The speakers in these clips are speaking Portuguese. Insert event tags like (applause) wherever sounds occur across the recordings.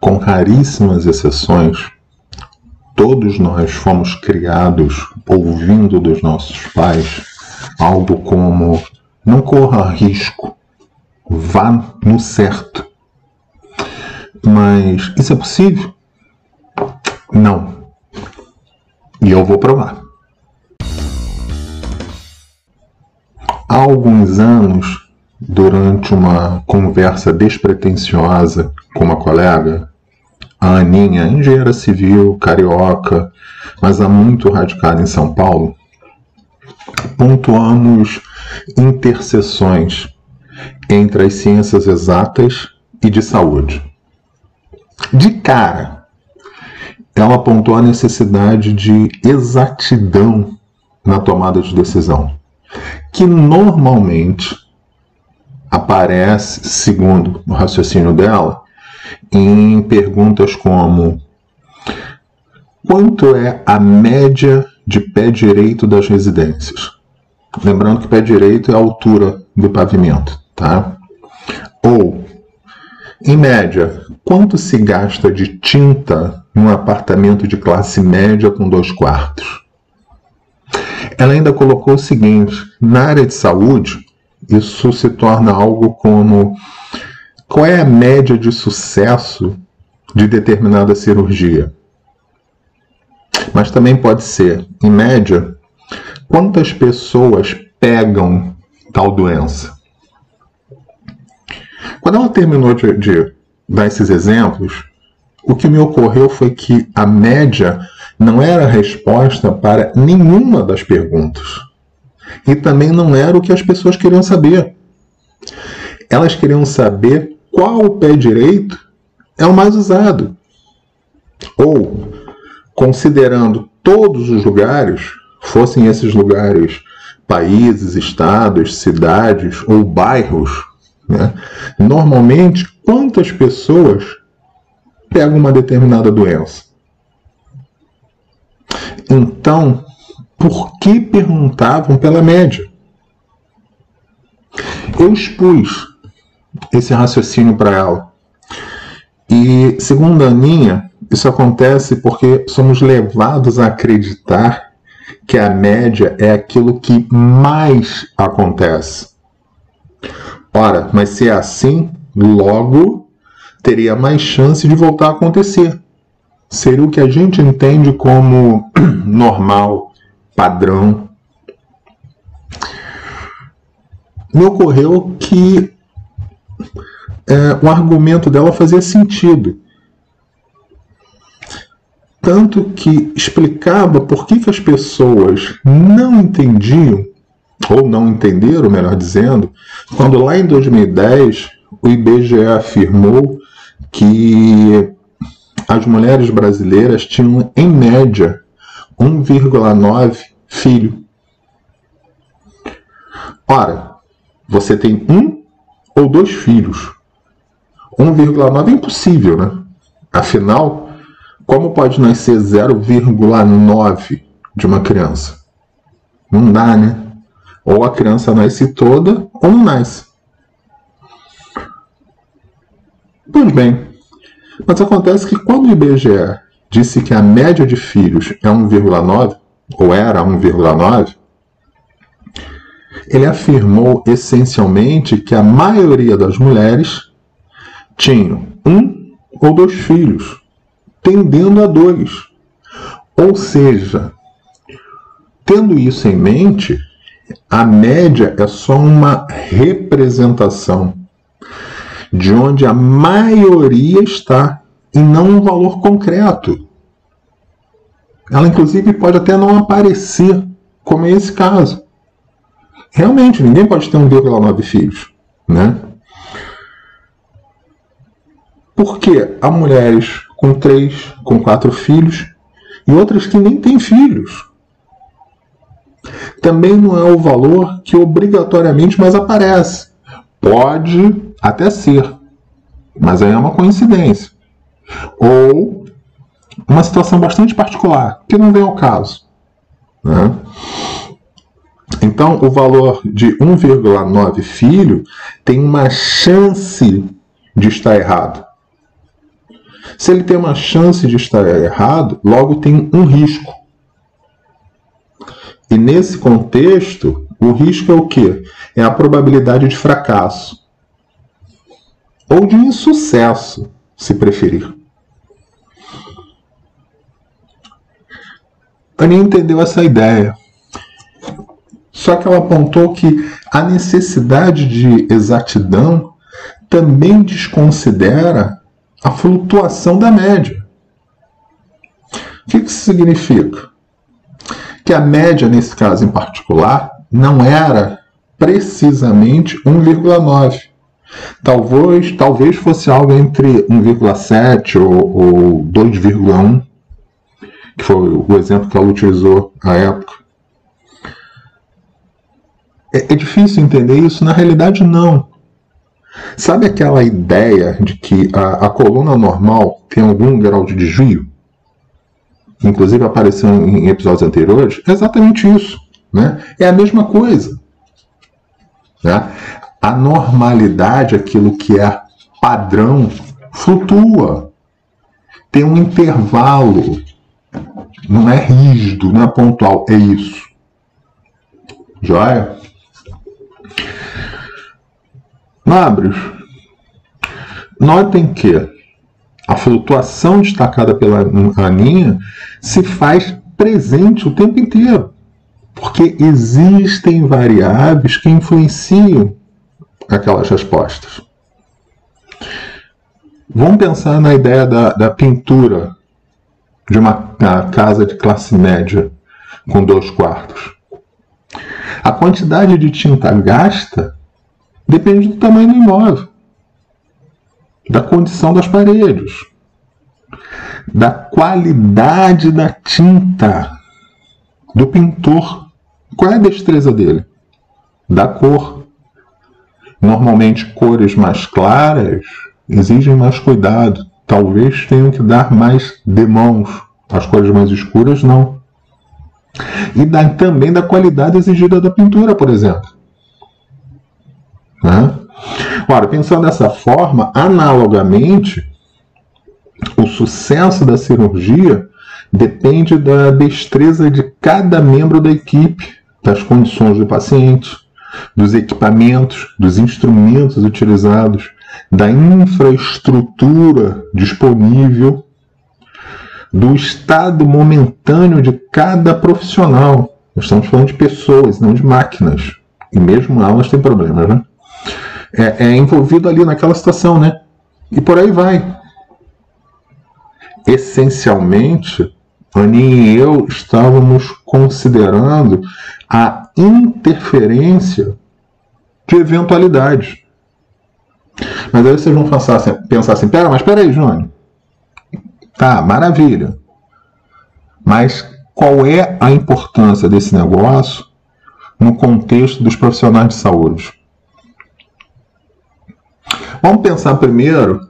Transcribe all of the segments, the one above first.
com raríssimas exceções, todos nós fomos criados ouvindo dos nossos pais algo como não corra risco, vá no certo. Mas isso é possível? Não. E eu vou provar. Há alguns anos, durante uma conversa despretensiosa com uma colega, a Aninha, engenheira civil, carioca, mas há muito radicada em São Paulo, pontuamos interseções entre as ciências exatas e de saúde. De cara, ela apontou a necessidade de exatidão na tomada de decisão, que normalmente aparece, segundo o raciocínio dela, em perguntas como: quanto é a média de pé direito das residências? Lembrando que pé direito é a altura do pavimento, tá? Ou, em média, quanto se gasta de tinta num apartamento de classe média com dois quartos? Ela ainda colocou o seguinte: na área de saúde, isso se torna algo como qual é a média de sucesso de determinada cirurgia? Mas também pode ser, em média, quantas pessoas pegam tal doença? Quando ela terminou de, de dar esses exemplos, o que me ocorreu foi que a média não era a resposta para nenhuma das perguntas. E também não era o que as pessoas queriam saber. Elas queriam saber qual o pé direito é o mais usado. Ou, considerando todos os lugares, fossem esses lugares países, estados, cidades ou bairros, né? normalmente quantas pessoas pegam uma determinada doença? Então, por que perguntavam pela média? Eu expus esse raciocínio para ela. E, segundo a Aninha, isso acontece porque somos levados a acreditar que a média é aquilo que mais acontece. Ora, mas se é assim, logo teria mais chance de voltar a acontecer. Seria o que a gente entende como (clears throat) normal, padrão. Me ocorreu que é, o argumento dela fazia sentido. Tanto que explicava por que, que as pessoas não entendiam, ou não entenderam, melhor dizendo, quando lá em 2010 o IBGE afirmou que as mulheres brasileiras tinham, em média, 1,9 filho. Ora, você tem um ou dois filhos. 1,9 é impossível, né? Afinal, como pode nascer 0,9 de uma criança? Não dá, né? Ou a criança nasce toda ou não nasce. Pois bem, mas acontece que quando o IBGE disse que a média de filhos é 1,9, ou era 1,9, ele afirmou essencialmente que a maioria das mulheres tinham um ou dois filhos, tendendo a dois. Ou seja, tendo isso em mente, a média é só uma representação de onde a maioria está e não um valor concreto. Ela, inclusive, pode até não aparecer, como é esse caso. Realmente, ninguém pode ter 1,9 filhos, né? Porque há mulheres com três, com quatro filhos e outras que nem têm filhos. Também não é o valor que obrigatoriamente mais aparece. Pode até ser, mas aí é uma coincidência. Ou uma situação bastante particular, que não vem ao caso. Né? Então, o valor de 1,9 filho tem uma chance de estar errado. Se ele tem uma chance de estar errado, logo tem um risco. E nesse contexto, o risco é o quê? É a probabilidade de fracasso. Ou de insucesso, se preferir. Aninha entendeu essa ideia. Só que ela apontou que a necessidade de exatidão também desconsidera a flutuação da média. O que isso significa? Que a média, nesse caso em particular, não era precisamente 1,9. Talvez, talvez fosse algo entre 1,7 ou, ou 2,1, que foi o exemplo que ela utilizou à época. É, é difícil entender isso? Na realidade, não. Sabe aquela ideia de que a, a coluna normal tem algum grau de desvio? Inclusive apareceu em episódios anteriores. É exatamente isso. Né? É a mesma coisa. Né? A normalidade, aquilo que é padrão, flutua. Tem um intervalo. Não é rígido, não é pontual. É isso. Joia? Nobres, notem que a flutuação destacada pela Aninha se faz presente o tempo inteiro, porque existem variáveis que influenciam aquelas respostas. Vamos pensar na ideia da, da pintura de uma casa de classe média com dois quartos. A quantidade de tinta gasta Depende do tamanho do imóvel, da condição das paredes, da qualidade da tinta do pintor. Qual é a destreza dele? Da cor. Normalmente, cores mais claras exigem mais cuidado. Talvez tenham que dar mais demãos. As cores mais escuras, não. E da, também da qualidade exigida da pintura, por exemplo. Né? Ora, pensando dessa forma, analogamente, o sucesso da cirurgia depende da destreza de cada membro da equipe, das condições do paciente, dos equipamentos, dos instrumentos utilizados, da infraestrutura disponível, do estado momentâneo de cada profissional. Nós estamos falando de pessoas, não de máquinas. E mesmo elas têm problemas, né? É, é envolvido ali naquela situação, né? E por aí vai. Essencialmente, Aninha e eu estávamos considerando a interferência de eventualidades. Mas aí vocês vão pensar assim, pensar assim pera, mas peraí, Jônio. Tá, maravilha. Mas qual é a importância desse negócio no contexto dos profissionais de saúde? Vamos pensar primeiro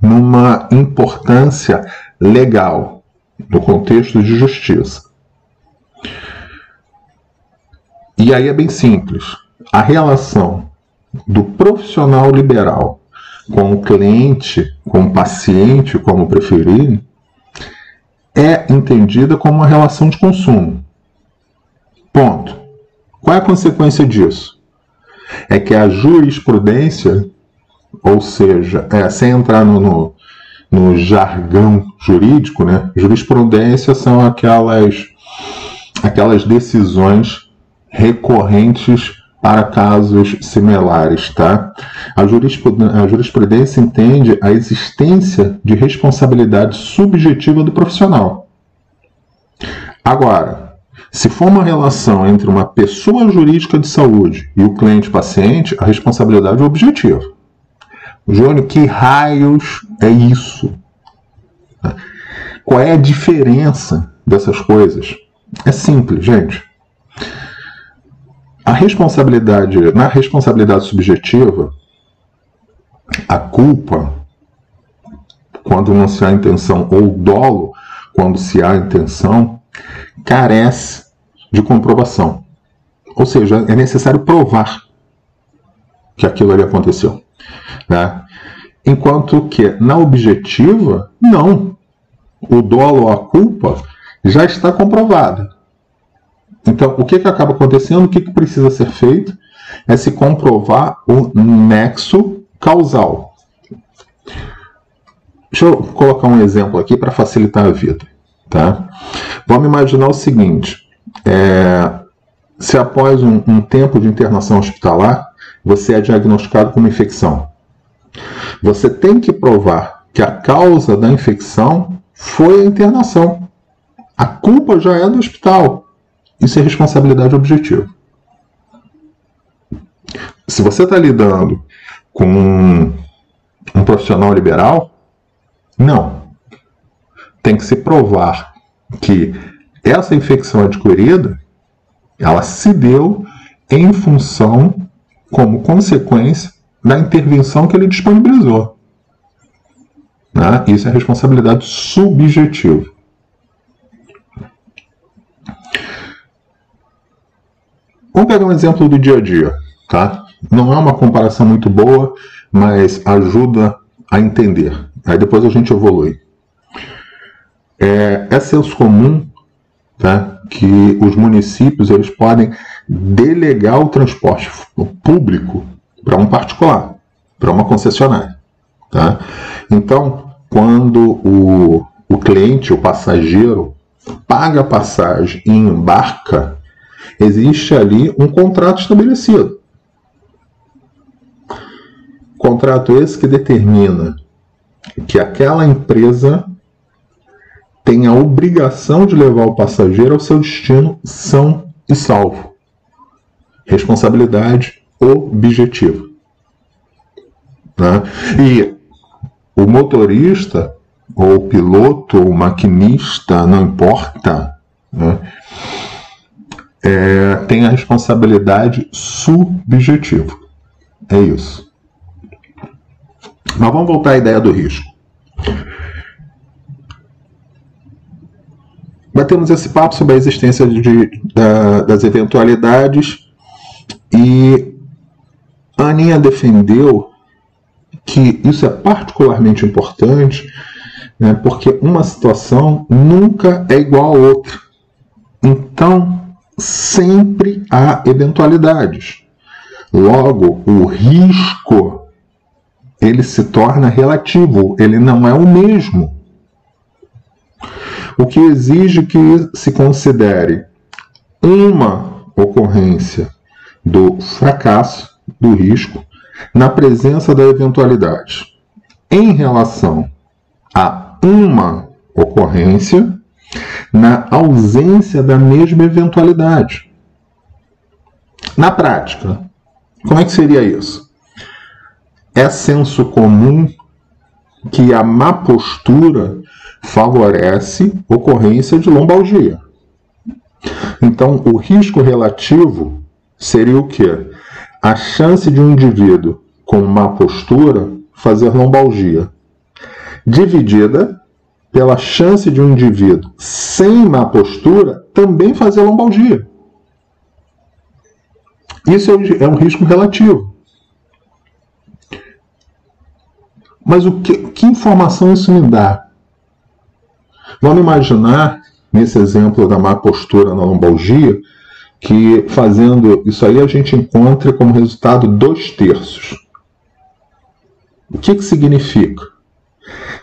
numa importância legal, no contexto de justiça. E aí é bem simples. A relação do profissional liberal com o cliente, com o paciente, como preferirem, é entendida como uma relação de consumo. Ponto. Qual é a consequência disso? É que a jurisprudência ou seja, é, sem entrar no, no, no, jargão jurídico, né? Jurisprudência são aquelas, aquelas decisões recorrentes para casos similares, tá? A jurisprudência, a jurisprudência entende a existência de responsabilidade subjetiva do profissional. Agora, se for uma relação entre uma pessoa jurídica de saúde e o cliente paciente, a responsabilidade é objetiva. Júnior, que raios é isso? Qual é a diferença dessas coisas? É simples, gente. A responsabilidade, na responsabilidade subjetiva, a culpa, quando não se há intenção, ou dolo, quando se há intenção, carece de comprovação. Ou seja, é necessário provar que aquilo ali aconteceu. Né? Enquanto que na objetiva, não. O dolo ou a culpa já está comprovada. Então, o que, que acaba acontecendo? O que, que precisa ser feito? É se comprovar o nexo causal. Deixa eu colocar um exemplo aqui para facilitar a vida. Tá? Vamos imaginar o seguinte: é, se após um, um tempo de internação hospitalar, você é diagnosticado com uma infecção. Você tem que provar que a causa da infecção foi a internação. A culpa já é do hospital. Isso é responsabilidade objetiva. Se você está lidando com um, um profissional liberal, não. Tem que se provar que essa infecção adquirida ela se deu em função, como consequência, da intervenção que ele disponibilizou. Né? Isso é responsabilidade subjetiva. Vamos pegar um exemplo do dia a dia, tá? Não é uma comparação muito boa, mas ajuda a entender. Aí depois a gente evolui. É, é senso comum tá? que os municípios eles podem delegar o transporte público para um particular, para uma concessionária. Tá? Então, quando o, o cliente, o passageiro, paga a passagem e embarca, existe ali um contrato estabelecido. Contrato esse que determina que aquela empresa tem a obrigação de levar o passageiro ao seu destino são e salvo. Responsabilidade objetiva. Né? E o motorista, ou o piloto, ou o maquinista, não importa, né? é, tem a responsabilidade subjetiva. É isso. Mas vamos voltar à ideia do risco. Batemos esse papo sobre a existência de, da, das eventualidades e a Aninha defendeu que isso é particularmente importante né, porque uma situação nunca é igual a outra. Então, sempre há eventualidades. Logo, o risco ele se torna relativo, ele não é o mesmo. O que exige que se considere uma ocorrência do fracasso, do risco, na presença da eventualidade. Em relação a uma ocorrência, na ausência da mesma eventualidade. Na prática, como é que seria isso? É senso comum que a má postura favorece ocorrência de lombalgia. Então, o risco relativo seria o quê? A chance de um indivíduo com má postura fazer lombalgia, dividida pela chance de um indivíduo sem má postura também fazer lombalgia. Isso é um risco relativo. Mas o que, que informação isso me dá? Vamos imaginar, nesse exemplo da má postura na lombalgia, que fazendo isso aí a gente encontra como resultado dois terços. O que, que significa?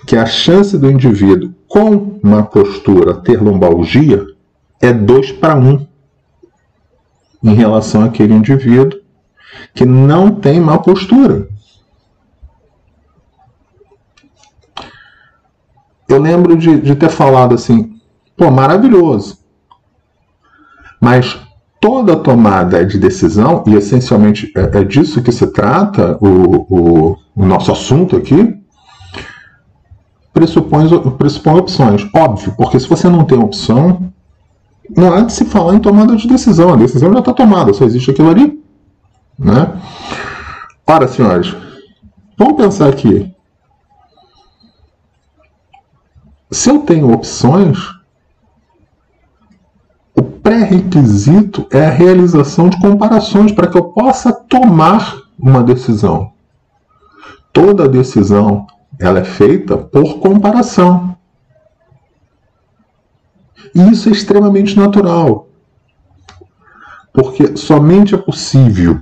Que a chance do indivíduo com uma postura ter lombalgia é 2 para 1 um, em relação àquele indivíduo que não tem má postura. Eu lembro de, de ter falado assim, pô, maravilhoso. Mas toda tomada de decisão, e essencialmente é, é disso que se trata o, o, o, nosso assunto aqui, pressupõe, pressupõe opções. Óbvio, porque se você não tem opção, não há de se falar em tomada de decisão. A decisão já está tomada, só existe aquilo ali. Né? Ora, senhores, vamos pensar aqui. Se eu tenho opções, pré-requisito é a realização de comparações para que eu possa tomar uma decisão. toda decisão ela é feita por comparação. E isso é extremamente natural. Porque somente é possível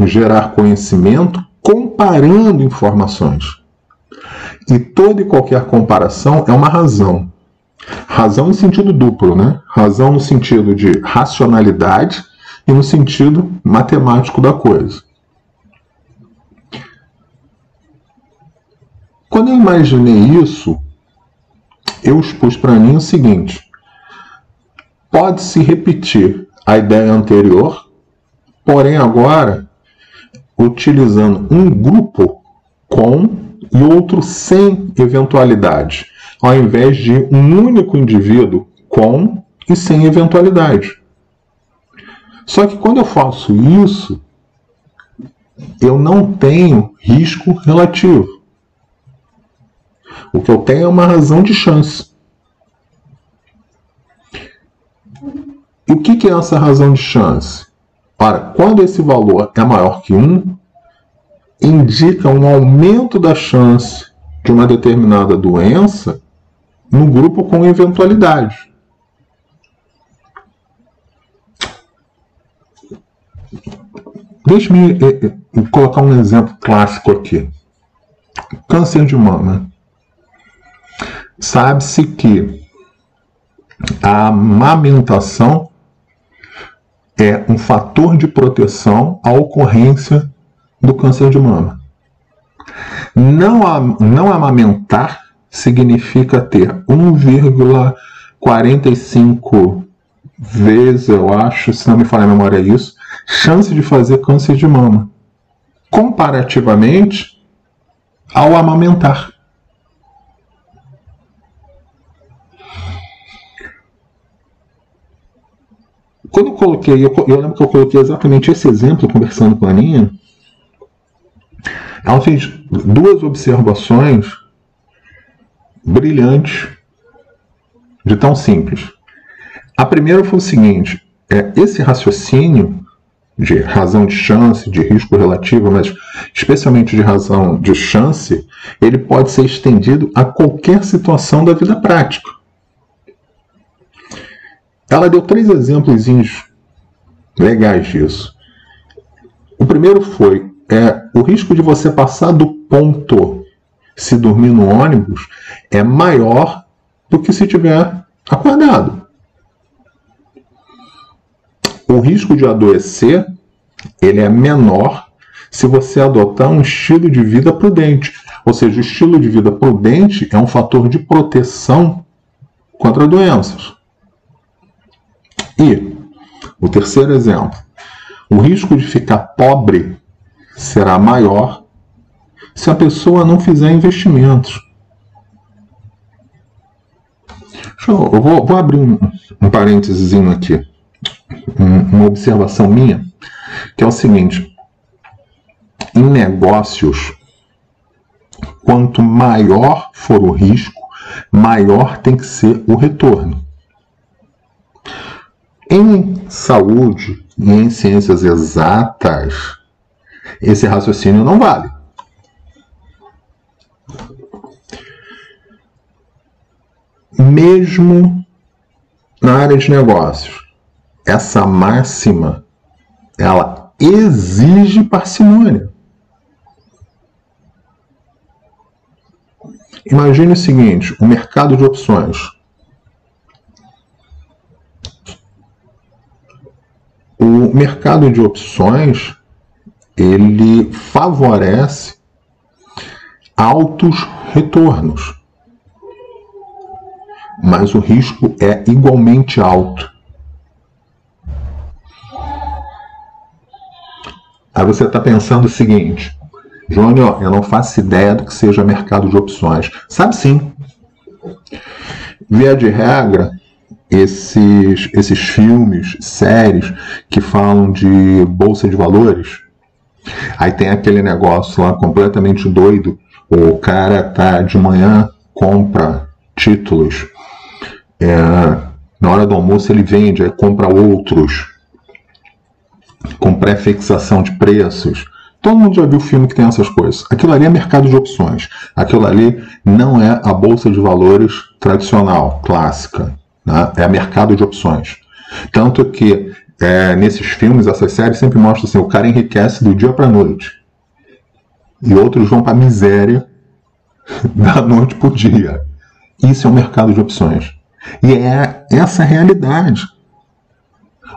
gerar conhecimento comparando informações. E toda e qualquer comparação é uma razão. Razão no sentido duplo, né? Razão no sentido de racionalidade e no sentido matemático da coisa. Quando eu imaginei isso, eu expus para mim o seguinte: pode-se repetir a ideia anterior, porém agora utilizando um grupo com e outro sem eventualidade, ao invés de um único indivíduo com e sem eventualidade. Só que quando eu faço isso, eu não tenho risco relativo. O que eu tenho é uma razão de chance. E o que é essa razão de chance? Ora, quando esse valor é maior que 1, indica um aumento da chance de uma determinada doença no grupo com eventualidade. Deixe-me eh, eh, colocar um exemplo clássico aqui. Câncer de mama. Sabe-se que a amamentação é um fator de proteção à ocorrência do câncer de mama. Não, não amamentar significa ter 1,45 vezes, eu acho, se não me falha a memória é isso, chance de fazer câncer de mama, comparativamente ao amamentar. Quando eu coloquei, eu, eu lembro que eu coloquei exatamente esse exemplo conversando com a Aninha, ela fez duas observações brilhantes de tão simples. A primeira foi o seguinte: é, esse raciocínio de razão de chance, de risco relativo, mas especialmente de razão de chance, ele pode ser estendido a qualquer situação da vida prática. Ela deu três exemplos legais disso. O primeiro foi é, o risco de você passar do ponto se dormir no ônibus é maior do que se tiver acordado. O risco de adoecer ele é menor se você adotar um estilo de vida prudente. Ou seja, o estilo de vida prudente é um fator de proteção contra doenças. E o terceiro exemplo, o risco de ficar pobre será maior se a pessoa não fizer investimentos. Eu, eu vou, vou, abrir um, um parênteses aqui, um, uma observação minha, que é o seguinte: em negócios, quanto maior for o risco, maior tem que ser o retorno. Em saúde e em ciências exatas, esse raciocínio não vale. Mesmo na área de negócios, essa máxima ela exige parcimônia. Imagine o seguinte: o mercado de opções. O mercado de opções ele favorece altos retornos. Mas o risco é igualmente alto. Aí você está pensando o seguinte, Júnior, eu não faço ideia do que seja mercado de opções. Sabe sim. Via de regra, esses, esses filmes, séries que falam de bolsa de valores, Aí tem aquele negócio lá completamente doido. O cara tá de manhã, compra títulos. É, na hora do almoço ele vende, aí compra outros. Com pré-fixação de preços. Todo mundo já viu filme que tem essas coisas. Aquilo ali é mercado de opções. Aquilo ali não é a bolsa de valores tradicional, clássica. Né? É mercado de opções. Tanto que é, nesses filmes, essas séries sempre mostram assim: o cara enriquece do dia para noite. E outros vão para a miséria (laughs) da noite para dia. Isso é um mercado de opções. E é essa a realidade.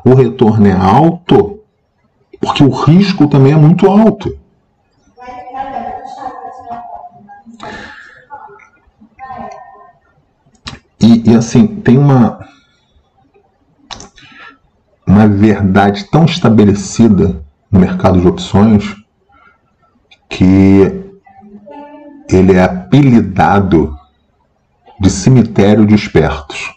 O retorno é alto porque o risco também é muito alto. E, e, assim, tem uma, uma verdade tão estabelecida no mercado de opções que ele é apelidado de cemitério de espertos.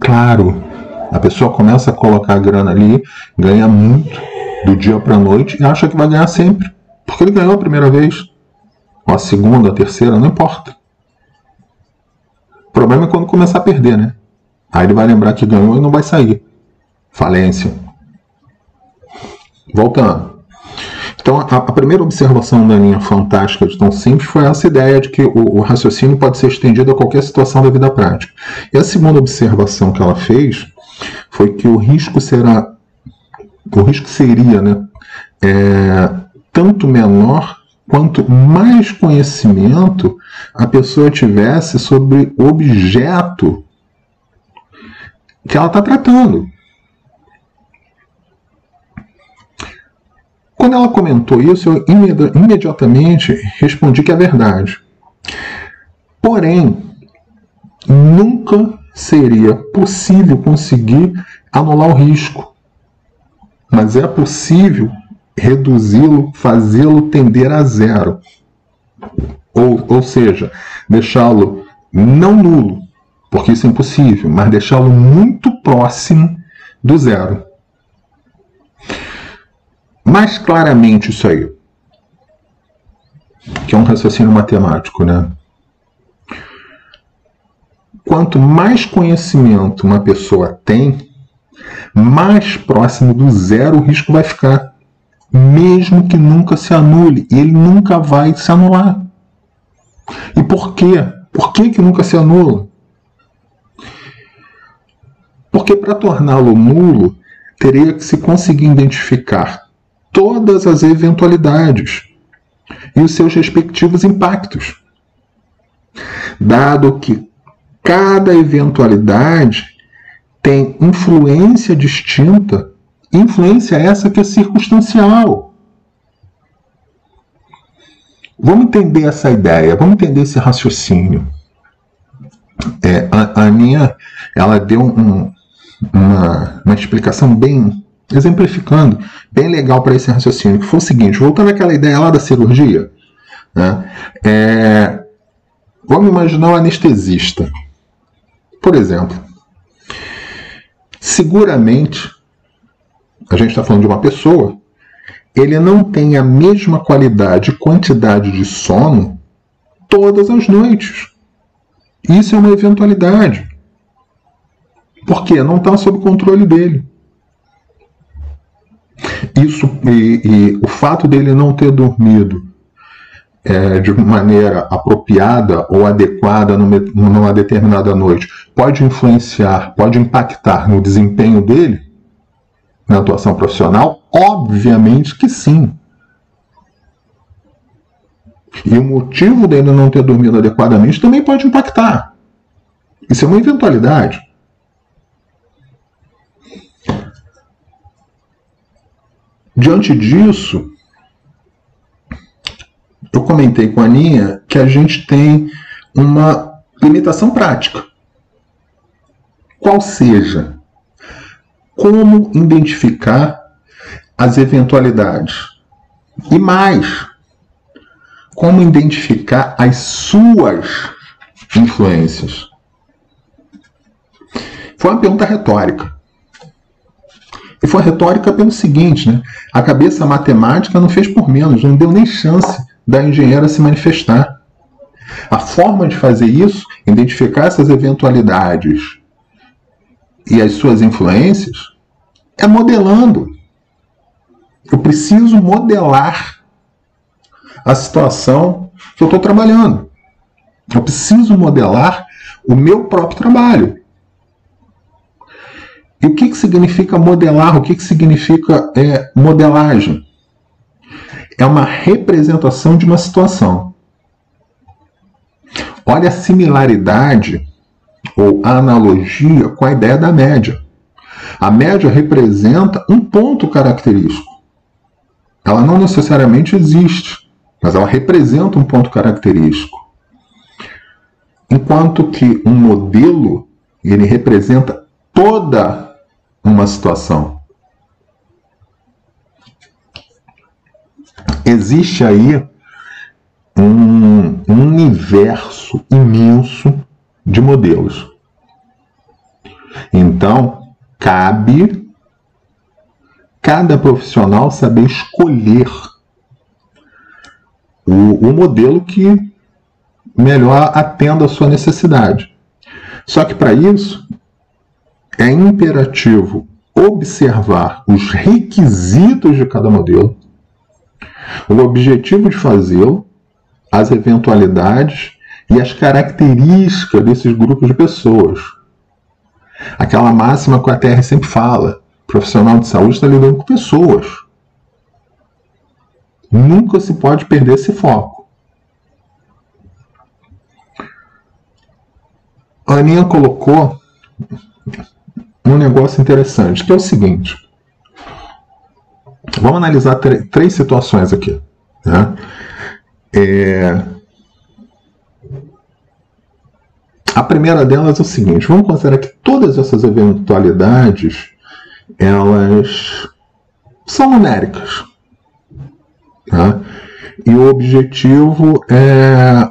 Claro, a pessoa começa a colocar a grana ali, ganha muito do dia para a noite e acha que vai ganhar sempre. Porque ele ganhou a primeira vez, ou a segunda, a terceira, não importa. O problema é quando começar a perder, né? Aí ele vai lembrar que ganhou e não vai sair. Falência. Voltando. Então, a, a, primeira observação da linha fantástica de tão simples foi essa ideia de que o, o, raciocínio pode ser estendido a qualquer situação da vida prática. E a segunda observação que ela fez foi que o risco será, o risco seria, né, é, tanto menor quanto mais conhecimento a pessoa tivesse sobre o objeto que ela está tratando. Quando ela comentou isso, eu imediatamente respondi que é verdade. Porém, nunca seria possível conseguir anular o risco. Mas é possível reduzi-lo, fazê-lo tender a zero. Ou, ou seja, deixá-lo não nulo, porque isso é impossível, mas deixá-lo muito próximo do zero. Mais claramente isso aí, que é um raciocínio matemático, né? quanto mais conhecimento uma pessoa tem, mais próximo do zero o risco vai ficar. Mesmo que nunca se anule. E ele nunca vai se anular. E por quê? Por que, que nunca se anula? Porque para torná-lo nulo, teria que se conseguir identificar todas as eventualidades e os seus respectivos impactos. Dado que cada eventualidade tem influência distinta, influência essa que é circunstancial. Vamos entender essa ideia, vamos entender esse raciocínio. É, a, a ela deu um, uma, uma explicação bem exemplificando, bem legal para esse raciocínio, que foi o seguinte, voltando àquela ideia lá da cirurgia, né, é, vamos imaginar o anestesista. Por exemplo, seguramente, a gente está falando de uma pessoa, ele não tem a mesma qualidade e quantidade de sono todas as noites. Isso é uma eventualidade. Por quê? Não está sob controle dele. Isso e, e o fato dele não ter dormido é, de maneira apropriada ou adequada numa, numa determinada noite pode influenciar, pode impactar no desempenho dele na atuação profissional? Obviamente que sim. E o motivo dele não ter dormido adequadamente também pode impactar. Isso é uma eventualidade. Diante disso, eu comentei com a Aninha que a gente tem uma limitação prática. Qual seja, como identificar as eventualidades? E mais, como identificar as suas influências? Foi uma pergunta retórica. E foi retórica pelo seguinte, né? A cabeça matemática não fez por menos, não deu nem chance da engenheira se manifestar. A forma de fazer isso, identificar essas eventualidades e as suas influências, é modelando. Eu preciso modelar a situação que eu estou trabalhando. Eu preciso modelar o meu próprio trabalho. E o que, que significa modelar? O que, que significa é, modelagem? É uma representação de uma situação. Olha a similaridade ou analogia com a ideia da média. A média representa um ponto característico. Ela não necessariamente existe, mas ela representa um ponto característico. Enquanto que um modelo, ele representa toda uma situação. Existe aí um, universo imenso de modelos. Então, cabe cada profissional saber escolher o, o modelo que melhor atenda a sua necessidade. Só que para isso é imperativo observar os requisitos de cada modelo, o objetivo de fazê-lo, as eventualidades e as características desses grupos de pessoas. Aquela máxima que a TR sempre fala: profissional de saúde está lidando com pessoas. Nunca se pode perder esse foco. A Aninha colocou um negócio interessante, que é o seguinte. Vamos analisar três situações aqui. Né? É... A primeira delas é o seguinte: vamos considerar que todas essas eventualidades elas são numéricas. Tá? E o objetivo é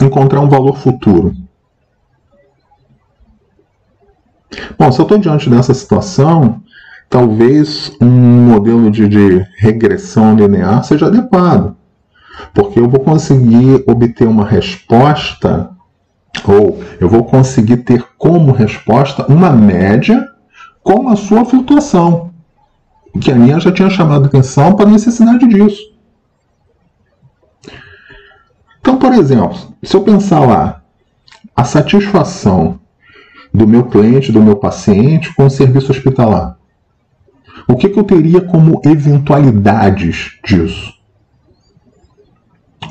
encontrar um valor futuro. Bom, se eu estou diante dessa situação, talvez um modelo de, de regressão linear seja adequado, porque eu vou conseguir obter uma resposta, ou eu vou conseguir ter como resposta uma média com a sua flutuação, que a minha já tinha chamado atenção para a necessidade disso. Então, por exemplo, se eu pensar lá, a satisfação do meu cliente, do meu paciente com o serviço hospitalar? O que, que eu teria como eventualidades disso?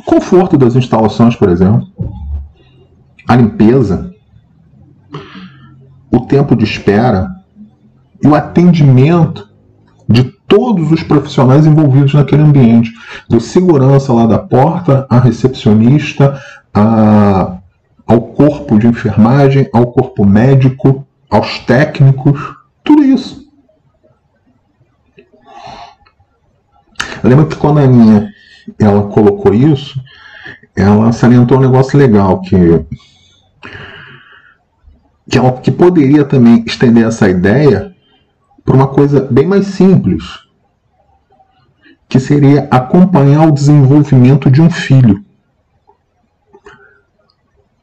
conforto das instalações, por exemplo, a limpeza, o tempo de espera e o atendimento de todos os profissionais envolvidos naquele ambiente, do segurança lá da porta, a recepcionista, a ao corpo de enfermagem, ao corpo médico, aos técnicos, tudo isso. Eu lembro que quando a Aninha ela colocou isso, ela salientou um negócio legal que que, ela, que poderia também estender essa ideia para uma coisa bem mais simples, que seria acompanhar o desenvolvimento de um filho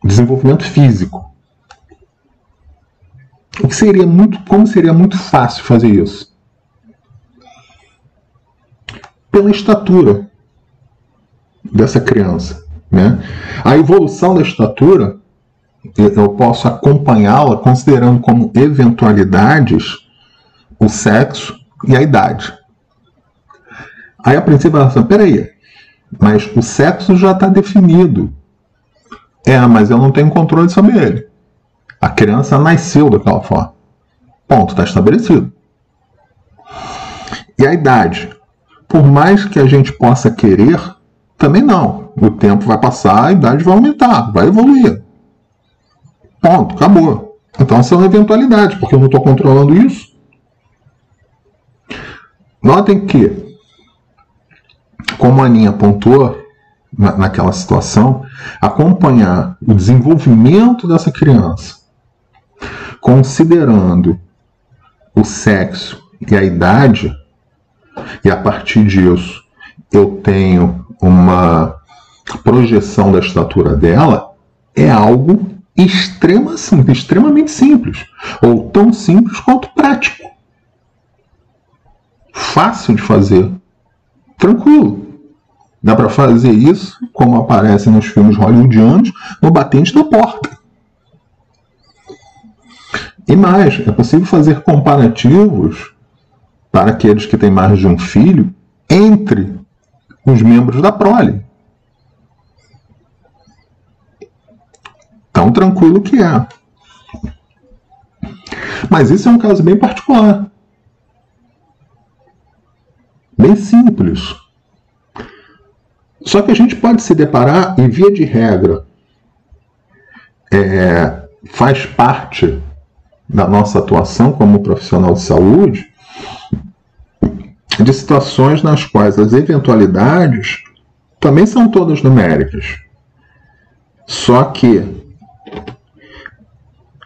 desenvolvimento físico. O que seria muito, como seria muito fácil fazer isso? Pela estatura dessa criança, né? A evolução da estatura eu posso acompanhá-la considerando como eventualidades o sexo e a idade. Aí a princípio ela fala, peraí, mas o sexo já está definido. É, mas eu não tenho controle sobre ele. A criança nasceu daquela forma. Ponto, está estabelecido. E a idade? Por mais que a gente possa querer, também não. O tempo vai passar, a idade vai aumentar, vai evoluir. Ponto, acabou. Então essa é uma eventualidade, porque eu não estou controlando isso. Notem que, como a Aninha pontuou, na, naquela situação, acompanhar o desenvolvimento dessa criança, considerando o sexo e a idade, e a partir disso eu tenho uma projeção da estatura dela, é algo extrema, extremamente simples, ou tão simples quanto prático. fácil de fazer. Tranquilo. Dá para fazer isso, como aparece nos filmes hollywoodianos, no batente da porta. E mais, é possível fazer comparativos para aqueles que têm mais de um filho entre os membros da prole. Tão tranquilo que é. Mas isso é um caso bem particular. Bem simples. Só que a gente pode se deparar, e via de regra, é, faz parte da nossa atuação como profissional de saúde, de situações nas quais as eventualidades também são todas numéricas. Só que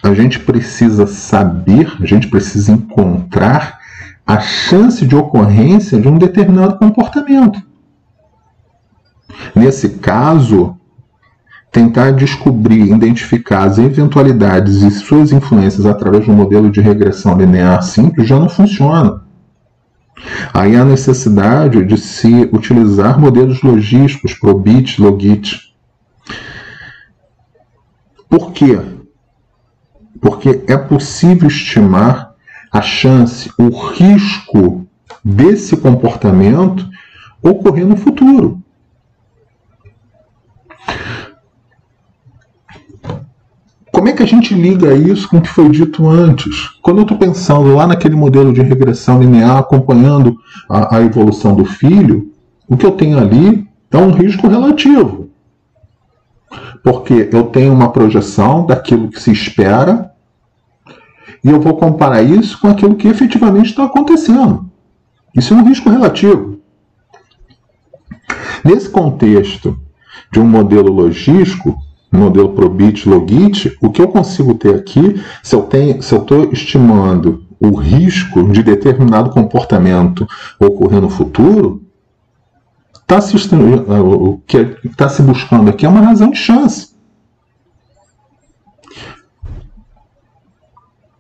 a gente precisa saber, a gente precisa encontrar a chance de ocorrência de um determinado comportamento. Nesse caso, tentar descobrir, identificar as eventualidades e suas influências através de um modelo de regressão linear simples já não funciona. Aí há necessidade de se utilizar modelos logísticos, probit, logit. Por quê? Porque é possível estimar a chance, o risco desse comportamento ocorrer no futuro. Como é que a gente liga isso com o que foi dito antes? Quando eu estou pensando lá naquele modelo de regressão linear, acompanhando a, a evolução do filho, o que eu tenho ali é um risco relativo. Porque eu tenho uma projeção daquilo que se espera e eu vou comparar isso com aquilo que efetivamente está acontecendo. Isso é um risco relativo. Nesse contexto de um modelo logístico, modelo Probit Logit, o que eu consigo ter aqui, se eu estou estimando o risco de determinado comportamento ocorrer no futuro, tá se, o que está se buscando aqui é uma razão de chance.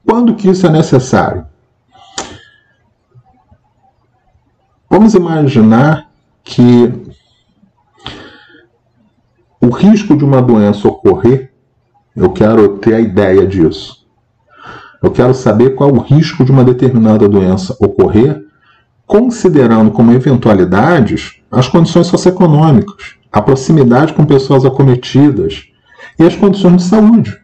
Quando que isso é necessário? Vamos imaginar que o risco de uma doença ocorrer, eu quero ter a ideia disso. Eu quero saber qual o risco de uma determinada doença ocorrer, considerando como eventualidades as condições socioeconômicas, a proximidade com pessoas acometidas e as condições de saúde.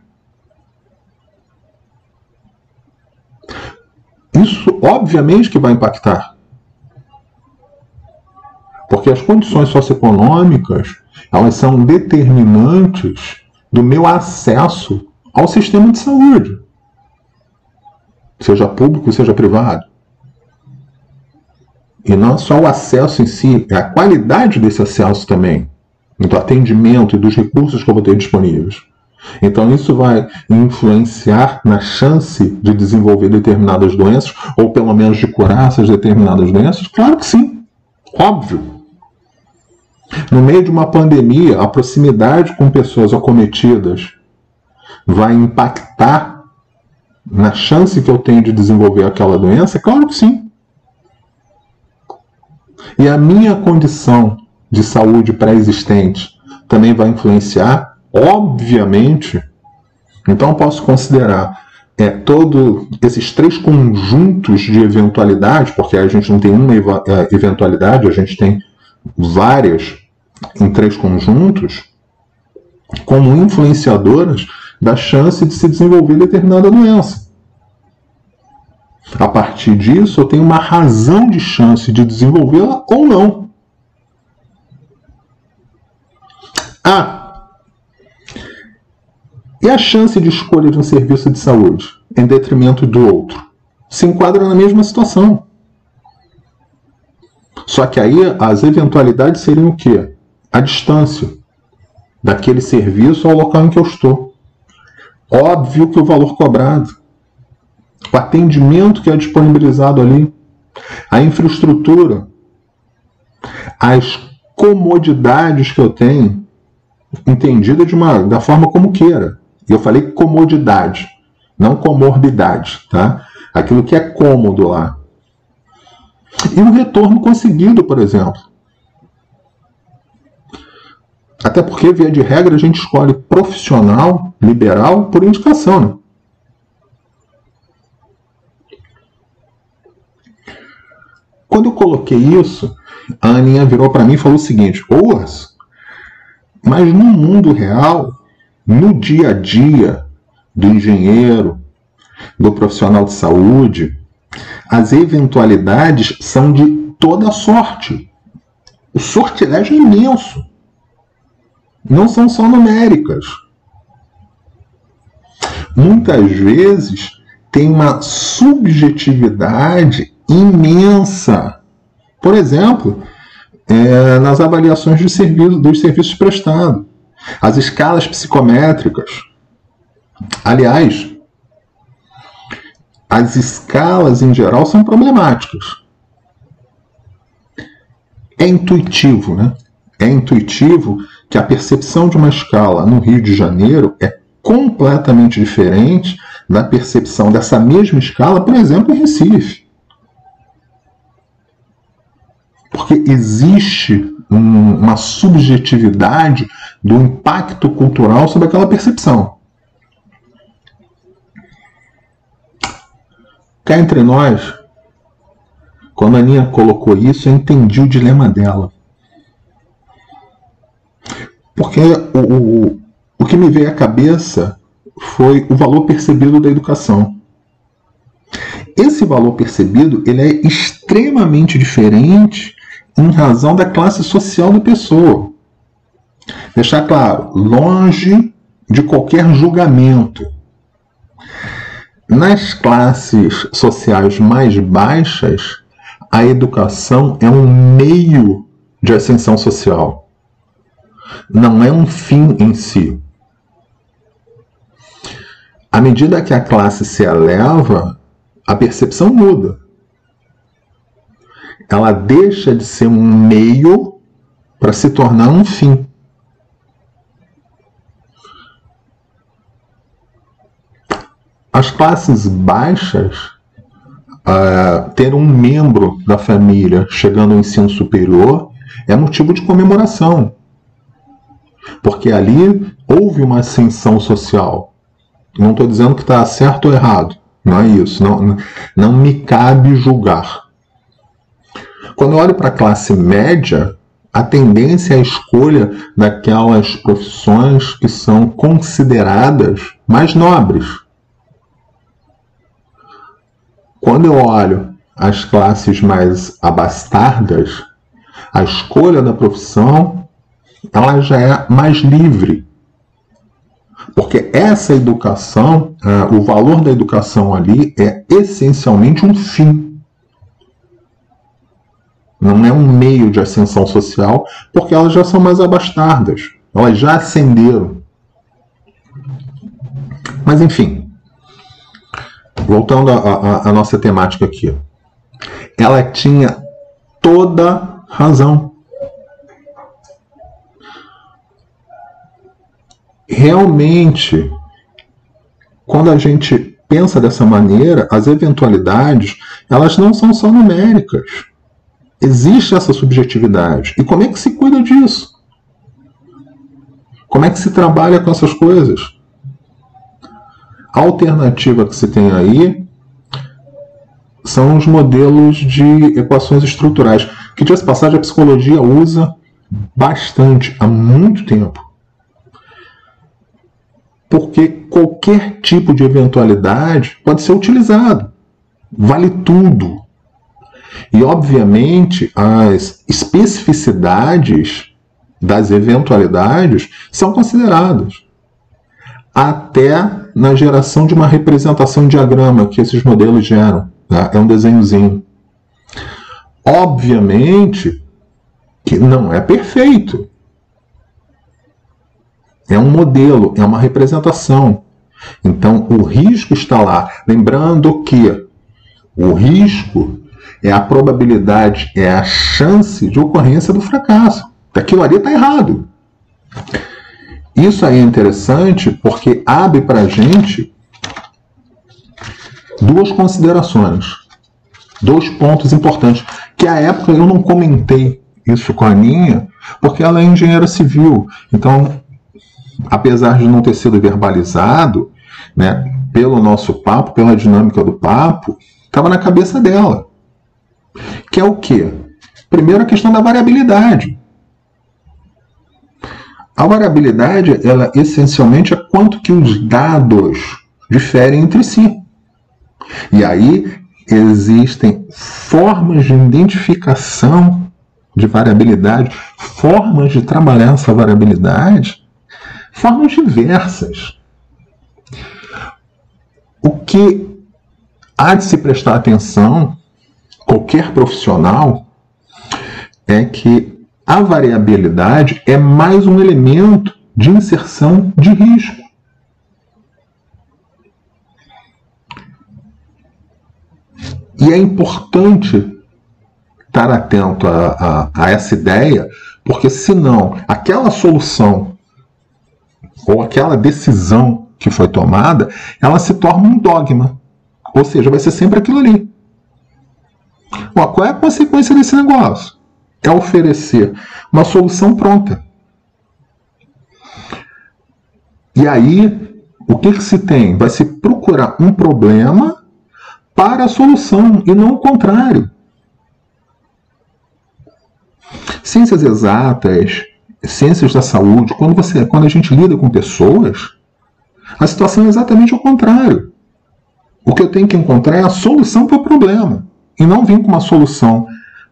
Isso, obviamente, que vai impactar. Porque as condições socioeconômicas elas são determinantes do meu acesso ao sistema de saúde, seja público, seja privado. E não só o acesso em si, é a qualidade desse acesso também, do atendimento e dos recursos que eu vou ter disponíveis. Então, isso vai influenciar na chance de desenvolver determinadas doenças, ou pelo menos de curar essas determinadas doenças? Claro que sim, óbvio. No meio de uma pandemia, a proximidade com pessoas acometidas vai impactar na chance que eu tenho de desenvolver aquela doença? Claro que sim. E a minha condição de saúde pré-existente também vai influenciar? Obviamente. Então posso considerar é, todo esses três conjuntos de eventualidade, porque a gente não tem uma é, eventualidade, a gente tem várias em três conjuntos como influenciadoras da chance de se desenvolver determinada doença. A partir disso, eu tenho uma razão de chance de desenvolvê-la ou não. Ah, e a chance de escolha de um serviço de saúde em detrimento do outro? Se enquadra na mesma situação. Só que aí as eventualidades seriam o quê? A distância daquele serviço ao local em que eu estou. Óbvio que o valor cobrado, o atendimento que é disponibilizado ali, a infraestrutura, as comodidades que eu tenho, entendida de uma, da forma como queira. E eu falei comodidade, não comorbidade, tá? Aquilo que é cômodo lá. E o retorno conseguido, por exemplo. Até porque, via de regra, a gente escolhe profissional liberal por indicação. Né? Quando eu coloquei isso, a Aninha virou para mim e falou o seguinte: Oas, mas no mundo real, no dia a dia do engenheiro, do profissional de saúde, as eventualidades são de toda sorte. O sortilégio é imenso não são só numéricas. Muitas vezes tem uma subjetividade imensa. Por exemplo, é, nas avaliações de serviço, dos serviços prestados, as escalas psicométricas. Aliás, as escalas em geral são problemáticas. É intuitivo, né? É intuitivo que a percepção de uma escala no Rio de Janeiro é completamente diferente da percepção dessa mesma escala, por exemplo, em Recife. Porque existe um, uma subjetividade do impacto cultural sobre aquela percepção. Cá entre nós, quando a Aninha colocou isso, eu entendi o dilema dela. Porque o, o, o que me veio à cabeça foi o valor percebido da educação. Esse valor percebido ele é extremamente diferente em razão da classe social da pessoa. Deixar claro, longe de qualquer julgamento. Nas classes sociais mais baixas, a educação é um meio de ascensão social não é um fim em si. À medida que a classe se eleva, a percepção muda. Ela deixa de ser um meio para se tornar um fim. Classes baixas, uh, ter um membro da família chegando ao ensino superior é motivo de comemoração. Porque ali houve uma ascensão social. Não estou dizendo que está certo ou errado. Não é isso. Não, não me cabe julgar. Quando eu olho para a classe média, a tendência é a escolha daquelas profissões que são consideradas mais nobres. Quando eu olho as classes mais abastardas, a escolha da profissão ela já é mais livre. Porque essa educação, uh, o valor da educação ali é essencialmente um fim. Não é um meio de ascensão social, porque elas já são mais abastardas. Elas já ascenderam. Mas enfim, voltando à nossa temática aqui. Ela tinha toda razão. realmente, quando a gente pensa dessa maneira, as eventualidades, elas não são só numéricas. Existe essa subjetividade. E como é que se cuida disso? Como é que se trabalha com essas coisas? Alternativa que se tem aí são os modelos de equações estruturais, que, de passagem, a psicologia usa bastante, há muito tempo porque qualquer tipo de eventualidade pode ser utilizado. Vale tudo. E, obviamente, as especificidades das eventualidades são consideradas. Até na geração de uma representação diagrama que esses modelos geram. Tá? É um desenhozinho. Obviamente que não é perfeito. É um modelo, é uma representação. Então, o risco está lá. Lembrando que o risco é a probabilidade, é a chance de ocorrência do fracasso. Aquilo ali está errado. Isso aí é interessante porque abre para a gente duas considerações, dois pontos importantes que à época eu não comentei isso com a Aninha, porque ela é engenheira civil. Então, apesar de não ter sido verbalizado, né, pelo nosso papo, pela dinâmica do papo, estava na cabeça dela. Que é o quê? Primeiro a questão da variabilidade. A variabilidade, ela essencialmente é quanto que os dados diferem entre si. E aí existem formas de identificação de variabilidade, formas de trabalhar essa variabilidade, formas diversas. O que há de se prestar atenção, qualquer profissional, é que a variabilidade é mais um elemento de inserção de risco. E é importante estar atento a, a, a essa ideia, porque senão aquela solução ou aquela decisão que foi tomada, ela se torna um dogma. Ou seja, vai ser sempre aquilo ali. Qual é a consequência desse negócio? É oferecer uma solução pronta. E aí, o que, que se tem? Vai se procurar um problema para a solução e não o contrário. Ciências exatas, ciências da saúde, quando, você, quando a gente lida com pessoas, a situação é exatamente o contrário. O que eu tenho que encontrar é a solução para o problema. E não vir com uma solução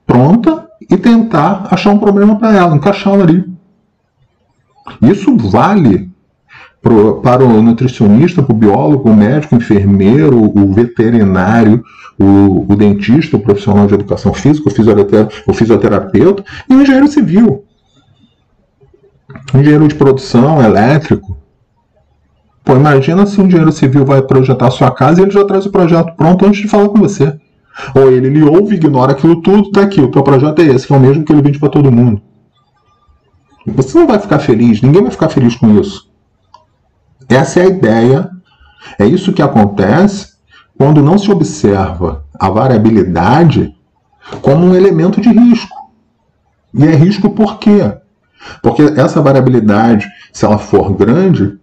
pronta e tentar achar um problema para ela, encaixá-la ali. Isso vale pro, para o nutricionista, para o biólogo, o médico, o enfermeiro, o veterinário, o, o dentista, o profissional de educação física, o fisioterapeuta e o engenheiro civil. Engenheiro de produção, elétrico. Pô, imagina se um engenheiro civil vai projetar a sua casa e ele já traz o projeto pronto antes de falar com você. Ou ele, ele ouve, ignora aquilo tudo, tá aqui, o teu projeto é esse, que é o mesmo que ele vende para todo mundo. Você não vai ficar feliz, ninguém vai ficar feliz com isso. Essa é a ideia. É isso que acontece quando não se observa a variabilidade como um elemento de risco. E é risco por quê? Porque essa variabilidade, se ela for grande,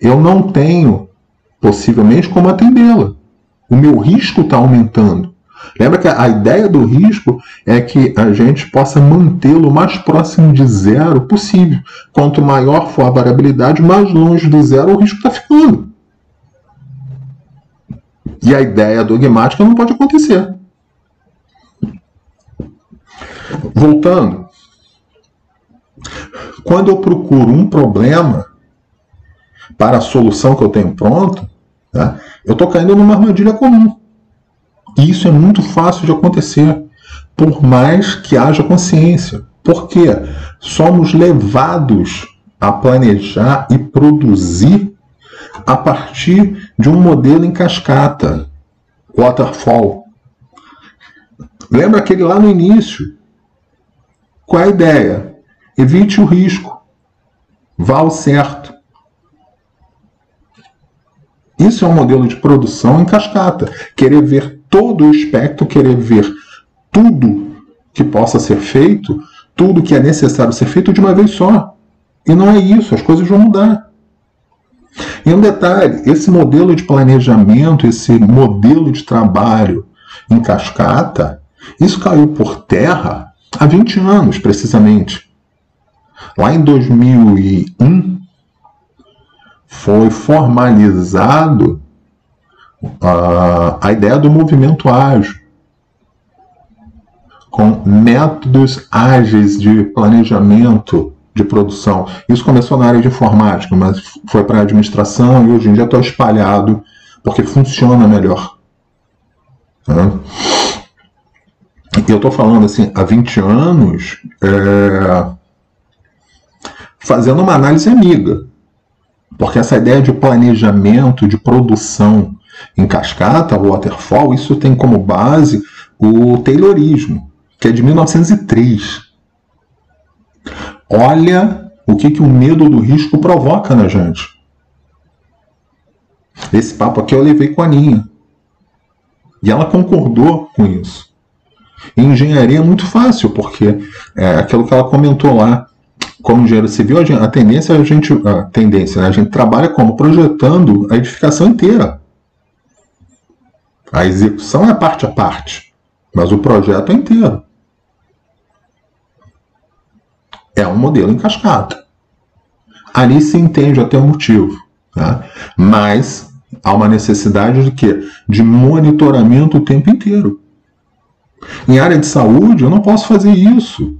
eu não tenho possivelmente como atendê-la. O meu risco está aumentando. Lembra que a ideia do risco é que a gente possa mantê-lo o mais próximo de zero possível. Quanto maior for a variabilidade, mais longe do zero o risco está ficando. E a ideia dogmática não pode acontecer. Voltando, quando eu procuro um problema para a solução que eu tenho pronto, tá, eu estou caindo numa armadilha comum. E isso é muito fácil de acontecer, por mais que haja consciência. Porque somos levados a planejar e produzir a partir de um modelo em cascata, waterfall. Lembra aquele lá no início? Qual é a ideia? Evite o risco. Vá ao certo. Isso é um modelo de produção em cascata. Querer ver todo o espectro, querer ver tudo que possa ser feito, tudo que é necessário ser feito de uma vez só. E não é isso, as coisas vão mudar. E um detalhe: esse modelo de planejamento, esse modelo de trabalho em cascata, isso caiu por terra há 20 anos, precisamente. Lá em 2001, foi formalizado a, a ideia do movimento ágil, com métodos ágeis de planejamento de produção. Isso começou na área de informática, mas foi para a administração e hoje em dia está espalhado porque funciona melhor. Né? Eu estou falando assim, há 20 anos, é, fazendo uma análise amiga. Porque essa ideia de planejamento, de produção em cascata, waterfall, isso tem como base o Taylorismo, que é de 1903. Olha o que, que o medo do risco provoca na gente. Esse papo aqui eu levei com a Aninha. E ela concordou com isso. Engenharia é muito fácil, porque é aquilo que ela comentou lá, como engenheiro civil, a, tendência a gente, a tendência, né? a gente trabalha como projetando a edificação inteira. A execução é parte a parte, mas o projeto é inteiro. É um modelo em cascata. Ali se entende até o motivo, tá? mas há uma necessidade de quê? De monitoramento o tempo inteiro. Em área de saúde, eu não posso fazer isso.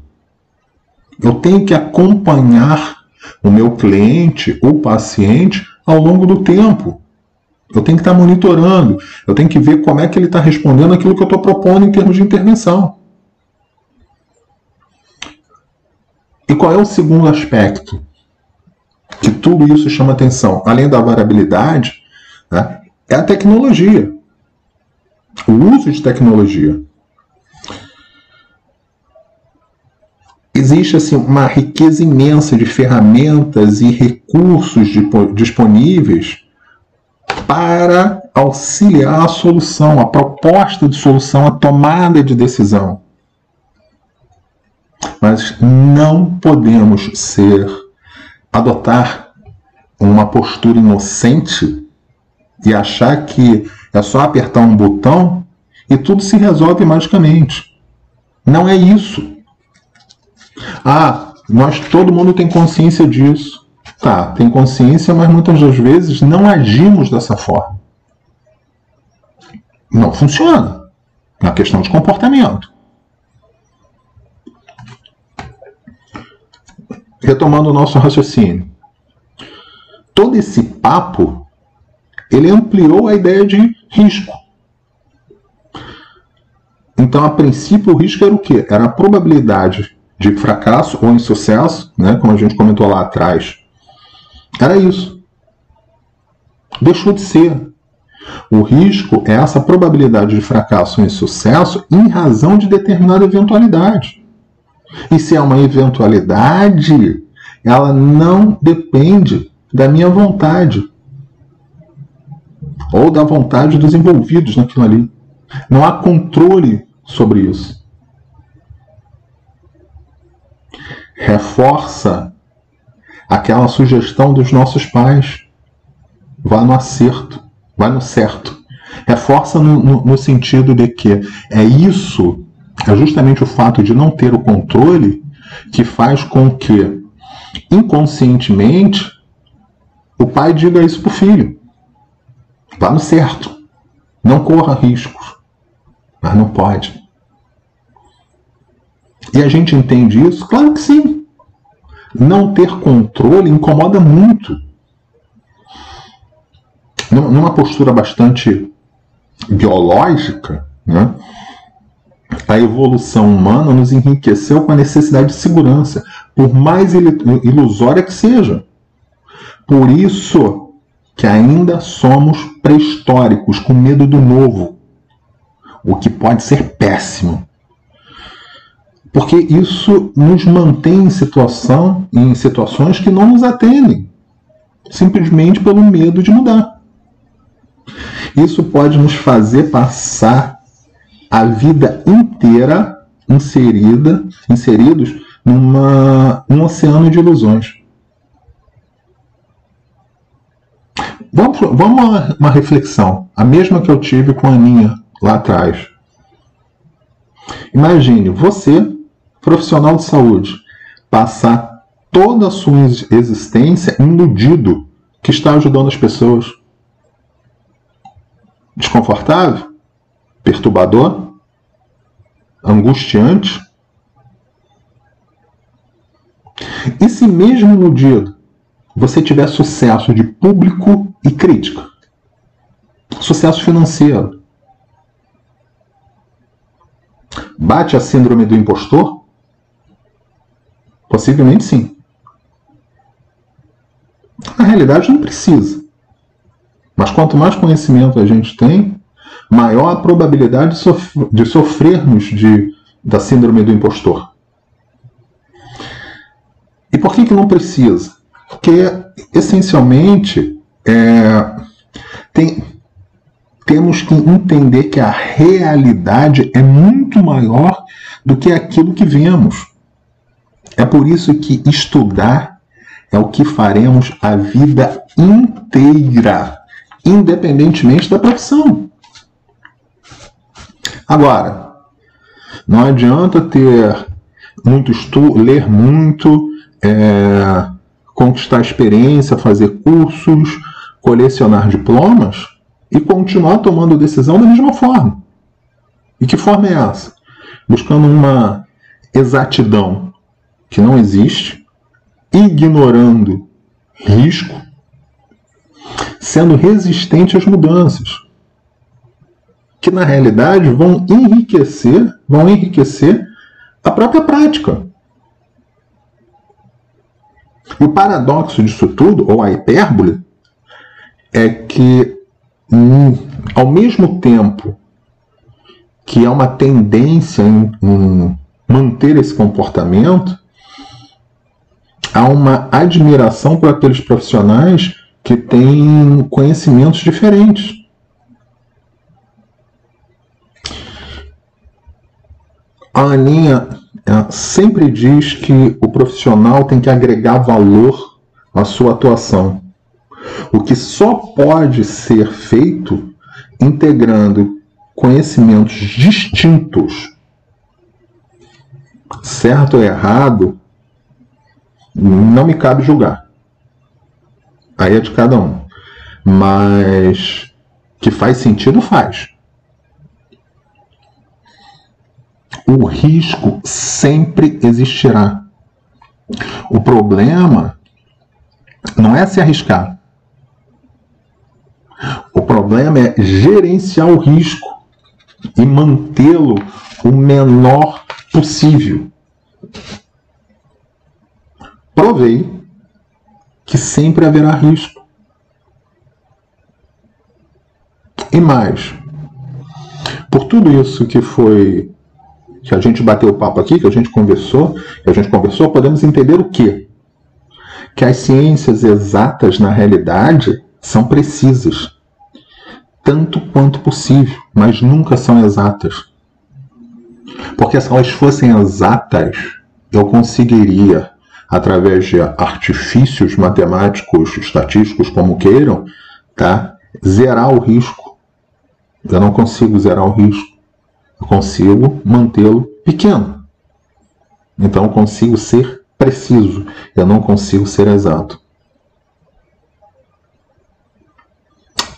Eu tenho que acompanhar o meu cliente ou paciente ao longo do tempo. Eu tenho que estar monitorando, eu tenho que ver como é que ele está respondendo aquilo que eu estou propondo em termos de intervenção. E qual é o segundo aspecto que tudo isso chama atenção? Além da variabilidade, né, é a tecnologia. O uso de tecnologia. Existe assim uma riqueza imensa de ferramentas e recursos disponíveis para auxiliar a solução, a proposta de solução, a tomada de decisão. Mas não podemos ser adotar uma postura inocente e achar que é só apertar um botão e tudo se resolve magicamente. Não é isso. Ah, nós todo mundo tem consciência disso. Tá, tem consciência, mas muitas das vezes não agimos dessa forma. Não funciona. É uma questão de comportamento. Retomando o nosso raciocínio. Todo esse papo, ele ampliou a ideia de risco. Então, a princípio, o risco era o quê? Era a probabilidade de fracasso ou insucesso, né, como a gente comentou lá atrás. Era isso. Deixou de ser. O risco é essa probabilidade de fracasso ou insucesso em razão de determinada eventualidade. E se é uma eventualidade, ela não depende da minha vontade ou da vontade dos envolvidos naquilo ali. Não há controle sobre isso. Reforça aquela sugestão dos nossos pais. Vá no acerto, vá no certo. Reforça no, no, no sentido de que é isso, é justamente o fato de não ter o controle que faz com que, inconscientemente, o pai diga isso para o filho. Vá no certo. Não corra riscos. Mas não pode. E a gente entende isso? Claro que sim. Não ter controle incomoda muito. Numa postura bastante biológica, né? a evolução humana nos enriqueceu com a necessidade de segurança, por mais ilusória que seja. Por isso que ainda somos pré-históricos, com medo do novo, o que pode ser péssimo porque isso nos mantém em situação, em situações que não nos atendem, simplesmente pelo medo de mudar. Isso pode nos fazer passar a vida inteira inserida, inseridos numa, num oceano de ilusões. Vamos, vamos a uma, uma reflexão, a mesma que eu tive com a Aninha lá atrás. Imagine você profissional de saúde passar toda a sua existência iludido que está ajudando as pessoas. Desconfortável? Perturbador? Angustiante? E se mesmo iludido você tiver sucesso de público e crítica? Sucesso financeiro? Bate a síndrome do impostor? Possivelmente sim. Na realidade, não precisa. Mas quanto mais conhecimento a gente tem, maior a probabilidade de, sof de sofrermos de, da síndrome do impostor. E por que, que não precisa? Porque, essencialmente, é, tem, temos que entender que a realidade é muito maior do que aquilo que vemos. É por isso que estudar é o que faremos a vida inteira, independentemente da profissão. Agora, não adianta ter muito estudo, ler muito, é, conquistar experiência, fazer cursos, colecionar diplomas e continuar tomando decisão da mesma forma. E que forma é essa? Buscando uma exatidão que não existe, ignorando risco, sendo resistente às mudanças, que na realidade vão enriquecer, vão enriquecer a própria prática. E o paradoxo disso tudo, ou a hipérbole, é que hum, ao mesmo tempo que há uma tendência em, em manter esse comportamento, há uma admiração por aqueles profissionais que têm conhecimentos diferentes. A Aninha sempre diz que o profissional tem que agregar valor à sua atuação, o que só pode ser feito integrando conhecimentos distintos. Certo ou errado, não me cabe julgar. Aí é de cada um. Mas que faz sentido, faz. O risco sempre existirá. O problema não é se arriscar. O problema é gerenciar o risco e mantê-lo o menor possível provei que sempre haverá risco. E mais, por tudo isso que foi que a gente bateu o papo aqui, que a gente conversou, que a gente conversou, podemos entender o quê? Que as ciências exatas na realidade são precisas, tanto quanto possível, mas nunca são exatas. Porque se elas fossem exatas, eu conseguiria através de artifícios matemáticos, estatísticos, como queiram, tá? zerar o risco. Eu não consigo zerar o risco. Eu consigo mantê-lo pequeno. Então eu consigo ser preciso. Eu não consigo ser exato.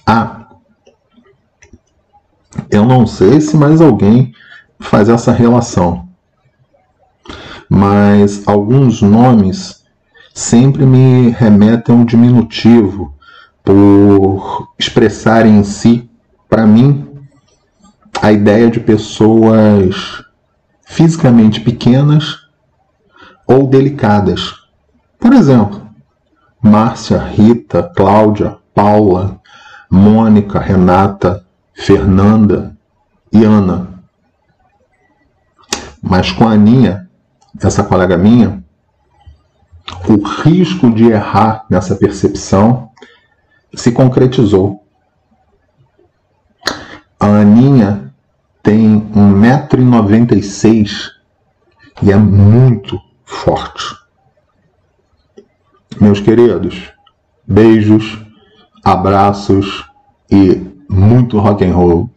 Ah, eu não sei se mais alguém faz essa relação mas alguns nomes sempre me remetem a um diminutivo por expressarem em si, para mim, a ideia de pessoas fisicamente pequenas ou delicadas. Por exemplo, Márcia, Rita, Cláudia, Paula, Mônica, Renata, Fernanda e Ana. Mas com a Aninha essa colega minha, o risco de errar nessa percepção se concretizou. A Aninha tem 1,96m e é muito forte. Meus queridos, beijos, abraços e muito rock and roll.